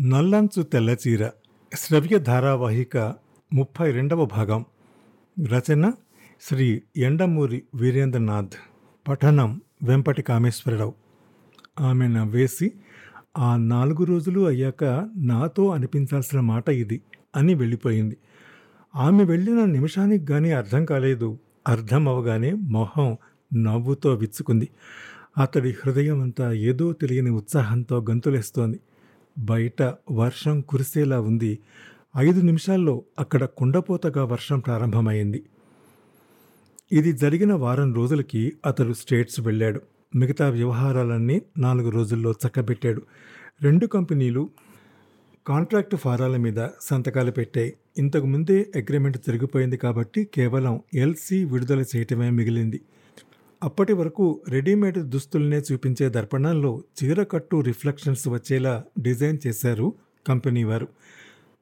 నల్లంచు తెల్లచీర శ్రవ్య ధారావాహిక ముప్పై రెండవ భాగం. రచన శ్రీ ఎండమూరి వీరేంద్రనాథ్. పఠనం వెంపటి కామేశ్వరరావు ఆమె నవ్వేసి ఆ నాలుగు రోజులు అయ్యాక నాతో అనిపించాల్సిన మాట ఇది అని వెళ్ళిపోయింది. ఆమె వెళ్ళిన నిమిషానికి కానీ అర్థం కాలేదు. అర్థం అవగానే మొహం నవ్వుతో విచ్చుకుంది. అతడి హృదయం అంతా ఏదో తెలియని ఉత్సాహంతో గంతులేస్తోంది. బయట వర్షం కురిసేలా ఉంది. ఐదు నిమిషాల్లో అక్కడ కుండపోతగా వర్షం ప్రారంభమైంది. ఇది జరిగిన వారం రోజులకి అతడు స్టేట్స్ వెళ్ళాడు. మిగతా వ్యవహారాలన్నీ నాలుగు రోజుల్లో చక్కబెట్టాడు. రెండు కంపెనీలు కాంట్రాక్ట్ ఫారాల మీద సంతకాలు పెట్టాయి. ఇంతకు ముందే అగ్రిమెంట్ జరిగిపోయింది కాబట్టి కేవలం ఎల్సీ విడుదల చేయటమే మిగిలింది. అప్పటి వరకు రెడీమేడ్ దుస్తుల్నే చూపించే దర్పణాల్లో చీరకట్టు రిఫ్లెక్షన్స్ వచ్చేలా డిజైన్ చేశారు కంపెనీ వారు.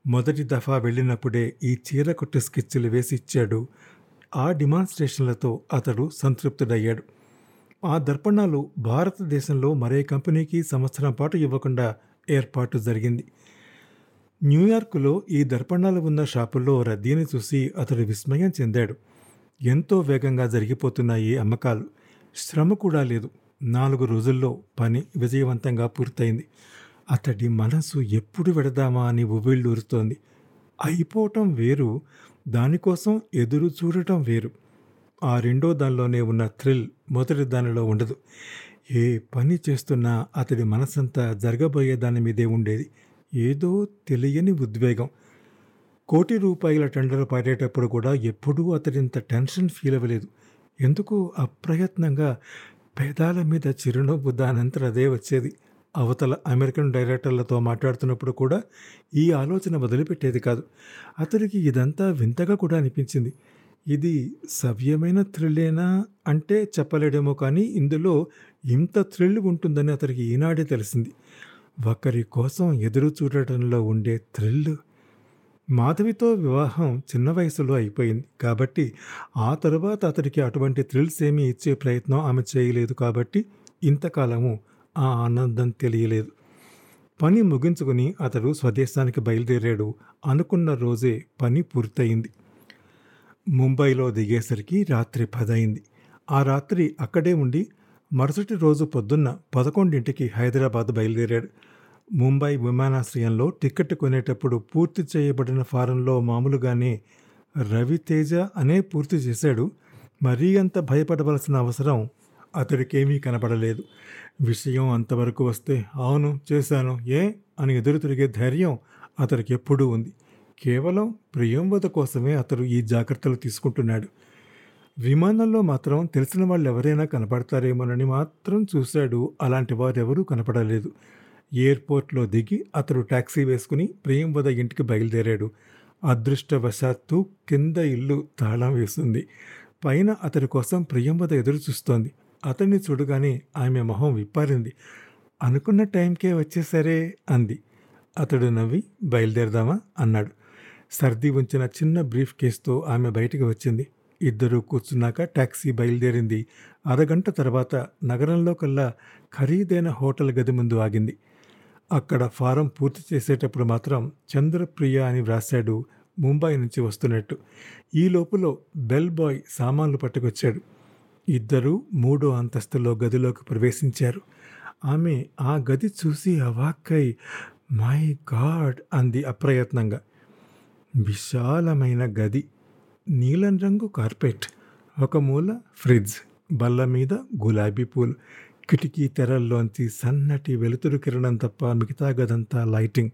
మొదటి దఫా వెళ్ళినప్పుడే ఈ చీరకట్టు స్కెచ్లు వేసి ఇచ్చాడు. ఆ డిమాన్స్ట్రేషన్లతో అతడు సంతృప్తుడయ్యాడు. ఆ దర్పణాలు భారతదేశంలో మరే కంపెనీకి సంవత్సరం పాటు ఇవ్వకుండా ఏర్పాటు జరిగింది. న్యూయార్కులో ఈ దర్పణాలు ఉన్న షాపుల్లో రద్దీని చూసి అతడు విస్మయం చెందాడు. ఎంతో వేగంగా జరిగిపోతున్నాయి అమ్మకాలు. శ్రమ కూడా లేదు. నాలుగు రోజుల్లో పని విజయవంతంగా పూర్తయింది. అతడి మనసు ఎప్పుడు వెడదామా అని ఉబిళ్ళూరుతోంది. అయిపోవటం వేరు దానికోసం ఎదురు చూడటం వేరు. ఆ రెండో దానిలోనే ఉన్న థ్రిల్ మొదటి దానిలో ఉండదు. ఏ పని చేస్తున్నా అతడి మనసంతా జరగబోయే దాని మీదే ఉండేది. ఏదో తెలియని ఉద్వేగం. కోటి రూపాయల టెండర్ పాడేటప్పుడు కూడా ఎప్పుడూ అతడింత టెన్షన్ ఫీల్ అవ్వలేదు. ఎందుకు? అప్రయత్నంగా పేదాల మీద చిరునవ్వు దానంతట అదే వచ్చేది. అవతల అమెరికన్ డైరెక్టర్లతో మాట్లాడుతున్నప్పుడు కూడా ఈ ఆలోచన వదిలిపెట్టేది కాదు. అతడికి ఇదంతా వింతగా కూడా అనిపించింది. ఇది సవ్యమైన థ్రిల్లేనా అంటే చెప్పలేడేమో కానీ ఇందులో ఇంత థ్రిల్ ఉంటుందని అతనికి ఈనాడే తెలిసింది. ఒకరి కోసం ఎదురు చూడటంలో ఉండే థ్రిల్ మాధవితో వివాహం చిన్న వయసులో అయిపోయింది. కాబట్టి ఆ తరువాత అతడికి అటువంటి థ్రిల్స్ ఏమీ ఇచ్చే ప్రయత్నం ఆమె చేయలేదు కాబట్టి ఇంతకాలము ఆ ఆనందం తెలియలేదు. పని ముగించుకుని అతడు స్వదేశానికి బయలుదేరాడు. అనుకున్న రోజే పని పూర్తయింది. ముంబైలో దిగేసరికి రాత్రి పదయింది ఆ రాత్రి అక్కడే ఉండి మరుసటి రోజు పొద్దున్న పదకొండింటికి హైదరాబాద్ బయలుదేరాడు. ముంబై విమానాశ్రయంలో టికెట్ కొనేటప్పుడు పూర్తి చేయబడిన ఫారంలో మామూలుగానే రవితేజ అనే పూర్తి చేశాడు. మరీ అంత భయపడవలసిన అవసరం అతడికేమీ కనపడలేదు. విషయం అంతవరకు వస్తే అవును చేశాను ఏ? అని ఎదురు తిరిగే ధైర్యం అతడికి ఎప్పుడూ ఉంది. కేవలం ప్రియంవద కోసమే అతడు ఈ జాగ్రత్తలు తీసుకుంటున్నాడు. విమానంలో మాత్రం తెలిసిన వాళ్ళు ఎవరైనా కనపడతారేమోనని మాత్రం చూశాడు. అలాంటి వారెవరూ కనపడలేదు. ఎయిర్పోర్ట్లో దిగి అతడు ట్యాక్సీ వేసుకుని ప్రియంవద ఇంటికి బయలుదేరాడు. అదృష్టవశాత్తు కింద ఇల్లు తాళం వేస్తుంది. పైన అతడి కోసం ప్రియంవద ఎదురు చూస్తోంది. అతన్ని చూడగానే ఆమె మొహం విప్పారింది. అనుకున్న టైంకే వచ్చేసరే అంది. అతడు నవ్వి బయలుదేరదామా? అన్నాడు. సర్ది ఉంచిన చిన్న బ్రీఫ్ కేసుతో ఆమె బయటికి వచ్చింది. ఇద్దరూ కూర్చున్నాక ట్యాక్సీ బయలుదేరింది. అరగంట తర్వాత నగరంలో కల్లా ఖరీదైన హోటల్ గది ముందు ఆగింది. అక్కడ ఫారం పూర్తి చేసేటప్పుడు మాత్రం చంద్రప్రియ అని వ్రాశాడు ముంబై నుంచి వస్తున్నట్టు. ఈ లోపులో బెల్ బాయ్ సామాన్లు పట్టుకొచ్చాడు. ఇద్దరూ మూడో అంతస్తులో గదిలోకి ప్రవేశించారు. ఆమె ఆ గది చూసి అవాక్కై మై గాడ్ అంది అప్రయత్నంగా. విశాలమైన గది. నీలం రంగు కార్పెట్. ఒక మూల ఫ్రిడ్జ్. బల్ల మీద గులాబీ పూలు. కిటికీ తెరల్లోంచి సన్నటి వెలుతురు కిరణం తప్ప మిగతా గదంతా లైటింగ్.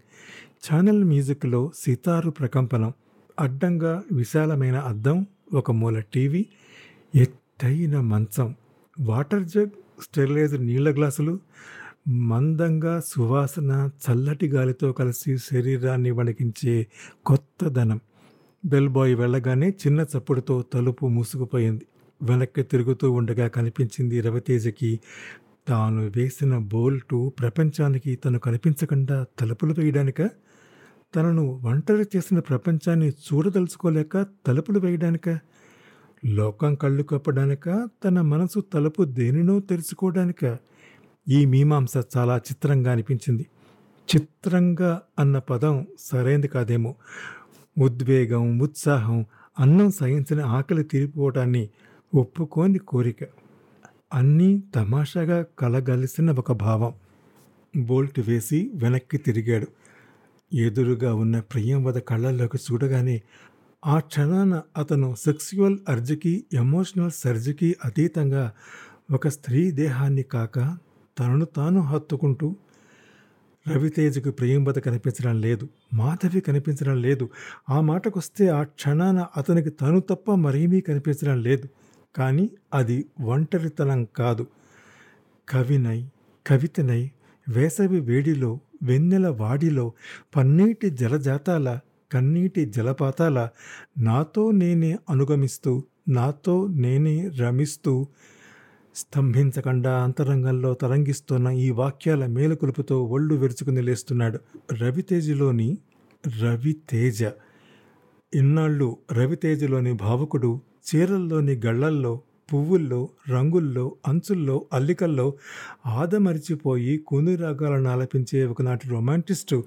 ఛానల్ మ్యూజిక్లో సితారు ప్రకంపనం. అడ్డంగా విశాలమైన అద్దం ఒక మూల టీవీ ఎత్తైన మంచం వాటర్ జగ్ స్టెరిలైజ్ నీళ్ళ గ్లాసులు మందంగా సువాసన చల్లటి గాలితో కలిసి శరీరాన్ని వణికించే కొత్త ధనం. బెల్ బాయ్ వెళ్ళగానే చిన్న చప్పుడుతో తలుపు మూసుకుపోయింది. వెనక్కి తిరుగుతూ ఉండగా కనిపించింది రవితేజకి తాను వేసిన బోల్టు ప్రపంచానికి తను కనిపించకుండా తలుపులు వేయడానిక? తనను ఒంటరి చేసిన ప్రపంచాన్ని చూడదలుచుకోలేక తలుపులు వేయడానిక? లోకం కళ్ళు కప్పడానిక? తన మనసు తలుపు దేనినో తెలుసుకోవడానిక ఈ మీమాంస చాలా చిత్రంగా అనిపించింది. చిత్రంగా అన్న పదం సరైనది కాదేమో. ఉద్వేగం ఉత్సాహం అన్నం సహించిన ఆకలి తీరిపోవటాన్ని ఒప్పుకోని కోరిక. అన్నీ తమాషాగా కలగలిసిన ఒక భావం. బోల్ట్ వేసి వెనక్కి తిరిగాడు. ఎదురుగా ఉన్న ప్రియంవద కళ్ళల్లోకి చూడగానే ఆ క్షణాన అతను సెక్సువల్ అర్జుకి ఎమోషనల్ సర్జుకి అతీతంగా ఒక స్త్రీ దేహాన్ని కాక తనను తాను హత్తుకుంటూ రవితేజకు ప్రియంవద కనిపించడం లేదు మాధవి కనిపించడం లేదు. ఆ మాటకొస్తే ఆ క్షణాన అతనికి తను తప్ప మరేమీ కనిపించడం లేదు. కానీ అది ఒంటరితనం కాదు. కవినై కవితనై వేసవి వేడిలో వెన్నెల వాడిలో పన్నీటి జలజాతాల కన్నీటి జలపాతాల నాతో నేనే అనుగమిస్తూ నాతో నేనే రమిస్తూ స్తంభించకుండా అంతరంగంలో తరంగిస్తున్న ఈ వాక్యాల మేలుకొలుపుతో ఒళ్ళు వెరుచుకుని లేస్తున్నాడు రవితేజలోని రవితేజ. ఇన్నాళ్ళు రవితేజలోని భావుకుడు చీరల్లోని గళ్ళల్లో పువ్వుల్లో రంగుల్లో అంచుల్లో అల్లికల్లో ఆదమరిచిపోయి కూని రాగాలను ఆలపించే ఒకనాటి రొమాంటిస్టు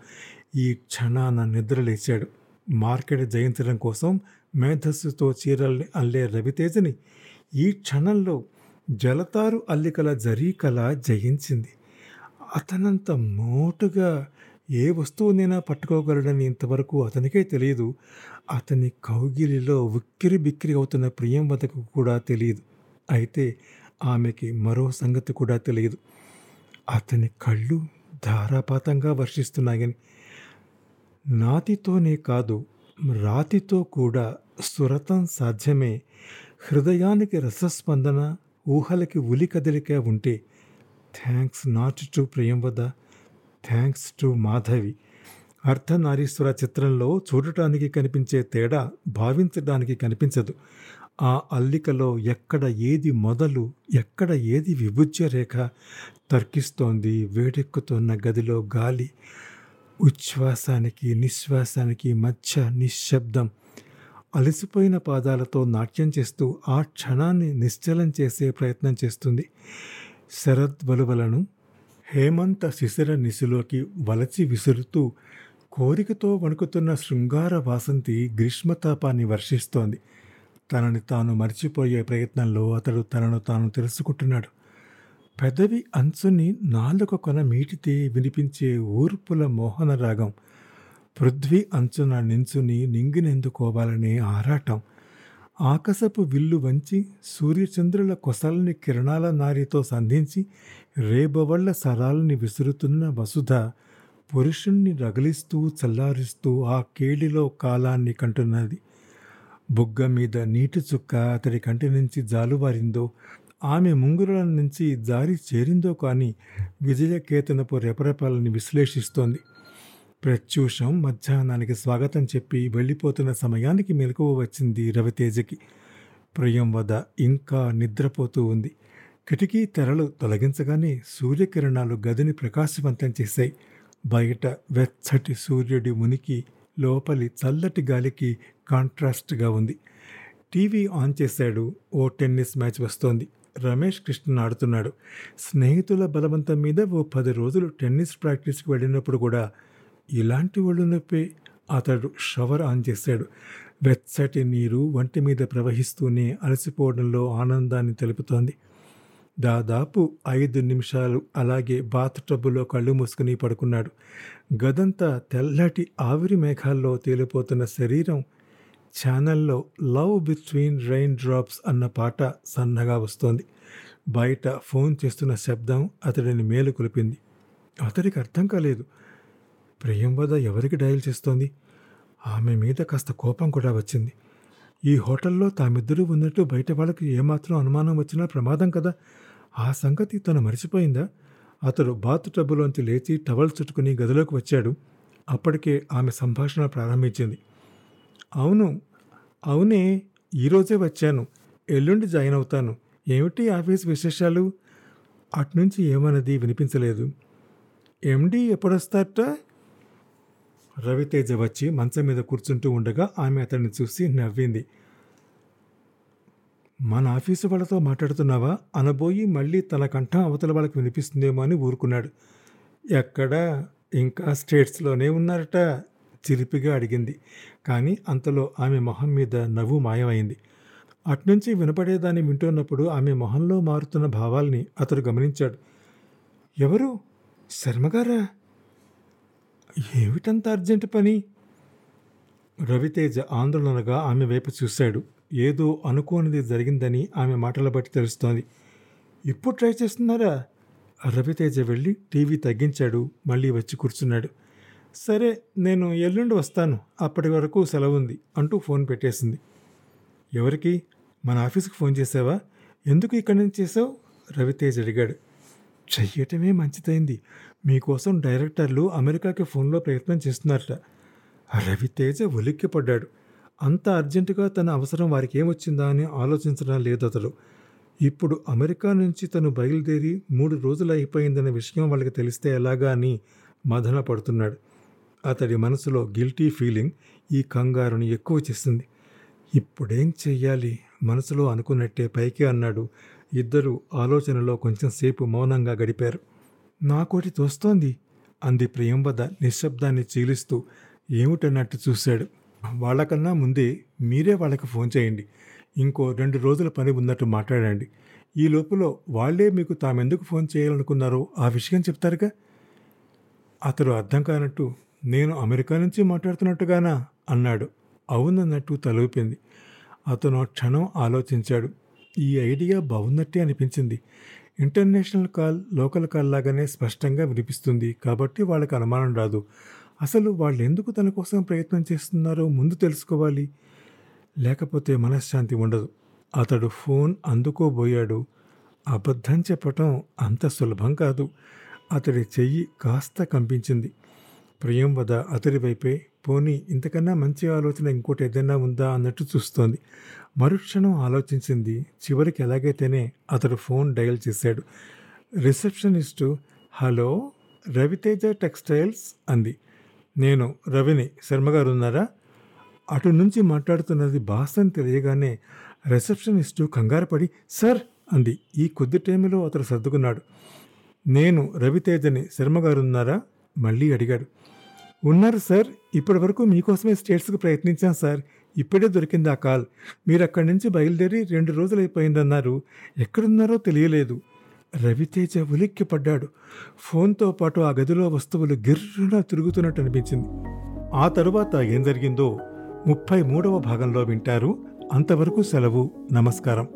ఈ క్షణాన నిద్రలేచాడు మార్కెట్ జయించడం కోసం మేధస్సుతో చీరల్ని అల్లే రవితేజని ఈ క్షణంలో జలతారు అల్లికల జరీకల జయించింది. అతనంత మోటుగా ఏ వస్తువునైనా పట్టుకోగలడని ఇంతవరకు అతనికే తెలియదు. అతని కౌగిలిలో ఉక్కిరి బిక్కిరి అవుతున్న ప్రియం వద్దకు కూడా తెలియదు. అయితే ఆమెకి మరో సంగతి కూడా తెలియదు. అతని కళ్ళు ధారాపాతంగా వర్షిస్తున్నాయని నాతితోనే కాదు రాతితో కూడా సురతం సాధ్యమే. హృదయానికి రసస్పందన ఊహలకి ఉలి కదలిక ఉంటే థ్యాంక్స్ నాట్ టు వద్ద థ్యాంక్స్ టు మాధవి. అర్ధనారీశ్వర చిత్రంలో చూడటానికి కనిపించే తేడా భావించడానికి కనిపించదు. ఆ అల్లికలో ఎక్కడ ఏది మొదలు ఎక్కడ ఏది విభుజ్య రేఖ తర్కిస్తోంది వేడెక్కుతున్న గదిలో గాలి. ఉచ్ఛ్వాసానికి నిశ్వాసానికి మధ్య నిశ్శబ్దం. అలసిపోయిన పాదాలతో నాట్యం చేస్తూ ఆ క్షణాన్ని నిశ్చలం చేసే ప్రయత్నం చేస్తుంది. శరద్ వలువలను హేమంత శిశిర నిశిలోకి వలచి విసురుతూ కోరికతో వణుకుతున్న శృంగార వాసంతి గ్రీష్మతాపాన్ని వర్షిస్తోంది. తనని తాను మర్చిపోయే ప్రయత్నంలో అతడు తనను తాను తెలుసుకుంటున్నాడు. పెదవి అంచుని నాలుక కొన మీటితే వినిపించే ఊర్పుల మోహన రాగం. పృథ్వీ అంచున నించుని నింగినెందుకోవాలనే ఆరాటం. ఆకాశపు విల్లు వంచి సూర్యచంద్రుల కొసలని కిరణాల నారితో సంధించి రేబవళ్ళ సరాలని విసురుతున్న వసుధ పురుషుణ్ణి రగిలిస్తూ చల్లారిస్తూ ఆ కేడిలో కాలాన్ని కంటున్నది. బుగ్గ మీద నీటి చుక్క అతడి కంటి నుంచి జాలువారిందో ఆమె ముంగురుల నుంచి జారి చేరిందో కానీ విజయకేతనపు రెపరెపాలని విశ్లేషిస్తోంది. ప్రత్యూషం మధ్యాహ్నానికి స్వాగతం చెప్పి వెళ్ళిపోతున్న సమయానికి మెలకువ వచ్చింది రవితేజకి. ప్రియం వద ఇంకా నిద్రపోతూ ఉంది. కిటికీ తెరలు తొలగించగానే సూర్యకిరణాలు గదిని ప్రకాశవంతం చేశాయి. బయట వెచ్చటి సూర్యుడి ఉనికి లోపలి చల్లటి గాలికి కాంట్రాస్ట్గా ఉంది. టీవీ ఆన్ చేశాడు. ఓ టెన్నిస్ మ్యాచ్ వస్తోంది. రమేష్ కృష్ణన్ ఆడుతున్నాడు. స్నేహితుల బలవంతం మీద ఓ పది రోజులు టెన్నిస్ ప్రాక్టీస్కి వెళ్ళినప్పుడు కూడా ఇలాంటి ఒళ్ళు నొప్పి అతడు షవర్ ఆన్ చేశాడు. వెచ్చటి నీరు వంటి మీద ప్రవహిస్తూనే అలసిపోవడంలో ఆనందాన్ని తెలుపుతోంది. దాదాపు ఐదు నిమిషాలు అలాగే బాత్ టబ్బులో కళ్ళు మూసుకుని పడుకున్నాడు. గదంతా తెల్లటి ఆవిరి మేఘాల్లో తేలిపోతున్న శరీరం ఛానల్లో లవ్ బిట్వీన్ రెయిన్ డ్రాప్స్ అన్న పాట సన్నగా వస్తోంది. బయట ఫోన్ చేస్తున్న శబ్దం అతడిని మేలు కొలిపింది అతడికి అర్థం కాలేదు. ప్రియంవద ఎవరికి డయల్ చేస్తోంది? ఆమె మీద కాస్త కోపం కూడా వచ్చింది. ఈ హోటల్లో తామిద్దరూ ఉన్నట్టు బయట వాళ్ళకి ఏమాత్రం అనుమానం వచ్చినా ప్రమాదం కదా? ఆ సంగతి తను మర్చిపోయిందా? అతడు బాత్ టబ్బులోంచి లేచి టవల్ చుట్టుకుని గదిలోకి వచ్చాడు. అప్పటికే ఆమె సంభాషణ ప్రారంభించింది. అవును అవునే ఈరోజే వచ్చాను. ఎల్లుండి జాయిన్ అవుతాను. ఏమిటి ఆఫీస్ విశేషాలు? అట్నుంచి ఏమన్నది వినిపించలేదు. ఎండి ఎప్పుడొస్తారట? రవితేజ వచ్చి మంచం మీద కూర్చుంటూ ఉండగా ఆమె అతన్ని చూసి నవ్వింది. మన ఆఫీసు వాళ్ళతో మాట్లాడుతున్నావా? అనబోయి మళ్ళీ తన కంఠం అవతల వాళ్ళకి వినిపిస్తుందేమో అని ఊరుకున్నాడు. ఎక్కడా? ఇంకా స్టేట్స్లోనే ఉన్నారట? చిలిపిగా అడిగింది. కానీ అంతలో ఆమె మొహం మీద నవ్వు మాయమైంది. అట్నుంచి వినపడేదాన్ని వింటున్నప్పుడు ఆమె మొహంలో మారుతున్న భావాల్ని అతడు గమనించాడు. ఎవరు? శర్మగారా? ఏమిటంత అర్జెంట్ పని? రవితేజ ఆందోళనగా ఆమె వైపు చూశాడు. ఏదో అనుకోనిది జరిగిందని ఆమె మాటల బట్టి తెలుస్తోంది. ఇప్పుడు ట్రై చేస్తున్నారా? రవితేజ వెళ్ళి టీవీ తగ్గించాడు. మళ్ళీ వచ్చి కూర్చున్నాడు. సరే నేను ఎల్లుండి వస్తాను. అప్పటి వరకు సెలవు ఉంది అంటూ ఫోన్ పెట్టేసింది. ఎవరికి? మన ఆఫీస్కి ఫోన్ చేసావా? ఎందుకు ఇక్కడి నుంచి చేసావు? రవితేజ్ అడిగాడు. చెయ్యటమే మంచిదైంది. మీకోసం డైరెక్టర్లు అమెరికాకి ఫోన్లో ప్రయత్నం చేస్తున్నారట. రవితేజ ఉలిక్కిపడ్డాడు. అంత అర్జెంటుగా తన అవసరం వారికి ఏమొచ్చిందా అని ఆలోచించడం లేదు అతడు ఇప్పుడు అమెరికా నుంచి తను బయలుదేరి మూడు రోజులు అయిపోయిందనే విషయం వాళ్ళకి తెలిస్తే ఎలాగా అని మదన పడుతున్నాడు. అతడి మనసులో గిల్టీ ఫీలింగ్ ఈ కంగారుని ఎక్కువ చేసింది. ఇప్పుడేం చెయ్యాలి? మనసులో అనుకున్నట్టే పైకి అన్నాడు. ఇద్దరు ఆలోచనలో కొంచెం సేపు మౌనంగా గడిపారు. నాకోటి తోస్తోంది అంది ప్రియంవద నిశ్శబ్దాన్ని చీలిస్తూ. ఏమిటన్నట్టు చూశాడు. వాళ్ళకన్నా ముందే మీరే వాళ్ళకి ఫోన్ చేయండి. ఇంకో రెండు రోజుల పని ఉన్నట్టు మాట్లాడండి. ఈ లోపల వాళ్ళే మీకు తామెందుకు ఫోన్ చేయాలనుకున్నారో ఆ విషయం చెప్తారుగా? అతడు అర్థం కానట్టు నేను అమెరికా నుంచి మాట్లాడుతున్నట్టుగానా? అన్నాడు. అవునన్నట్టు తలూపింది. అతను క్షణం ఆలోచించాడు. ఈ ఐడియా బాగున్నట్టే అనిపించింది. ఇంటర్నేషనల్ కాల్ లోకల్ కాల్ లాగానే స్పష్టంగా వినిపిస్తుంది కాబట్టి వాళ్ళకి అనుమానం రాదు. అసలు వాళ్ళు ఎందుకు తన కోసం ప్రయత్నం చేస్తున్నారో ముందు తెలుసుకోవాలి. లేకపోతే మనశ్శాంతి ఉండదు. అతడు ఫోన్ అందుకోబోయాడు. అబద్ధం చెప్పటం అంత సులభం కాదు. అతడి చెయ్యి కాస్త కంపించింది. ప్రియంవద అతడి వైపే పోనీ ఇంతకన్నా మంచి ఆలోచన ఇంకోటి ఏదైనా ఉందా అన్నట్టు చూస్తోంది. మరుక్షణం ఆలోచించింది చివరికి ఎలాగైతేనే అతడు ఫోన్ డయల్ చేశాడు. రిసెప్షనిస్టు హలో రవితేజ టెక్స్టైల్స్ అంది. నేను రవిని శర్మగారు ఉన్నారా? అటు నుంచి మాట్లాడుతున్నది బాస్ అని తెలియగానే రిసెప్షనిస్టు కంగారుపడి సార్ అంది. ఈ కొద్ది టైంలో అతడు సర్దుకున్నాడు. నేను రవితేజని శర్మగారు ఉన్నారా? మళ్ళీ అడిగాడు. ఉన్నారు సార్. ఇప్పటి వరకు మీకోసమే స్టేట్స్కి ప్రయత్నించాం సార్. ఇప్పుడే దొరికింది ఆ కాల్. మీరు అక్కడి నుంచి బయలుదేరి రెండు రోజులు అయిపోయిందన్నారు ఎక్కడున్నారో తెలియలేదు. రవితేజ ఉలిక్కిపడ్డాడు. ఫోన్తో పాటు ఆ గదిలో వస్తువులు గిర్రున తిరుగుతున్నట్టు అనిపించింది. ఆ తరువాత ఏం జరిగిందో ముప్పై మూడవ భాగంలో వింటారు. అంతవరకు సెలవు నమస్కారం.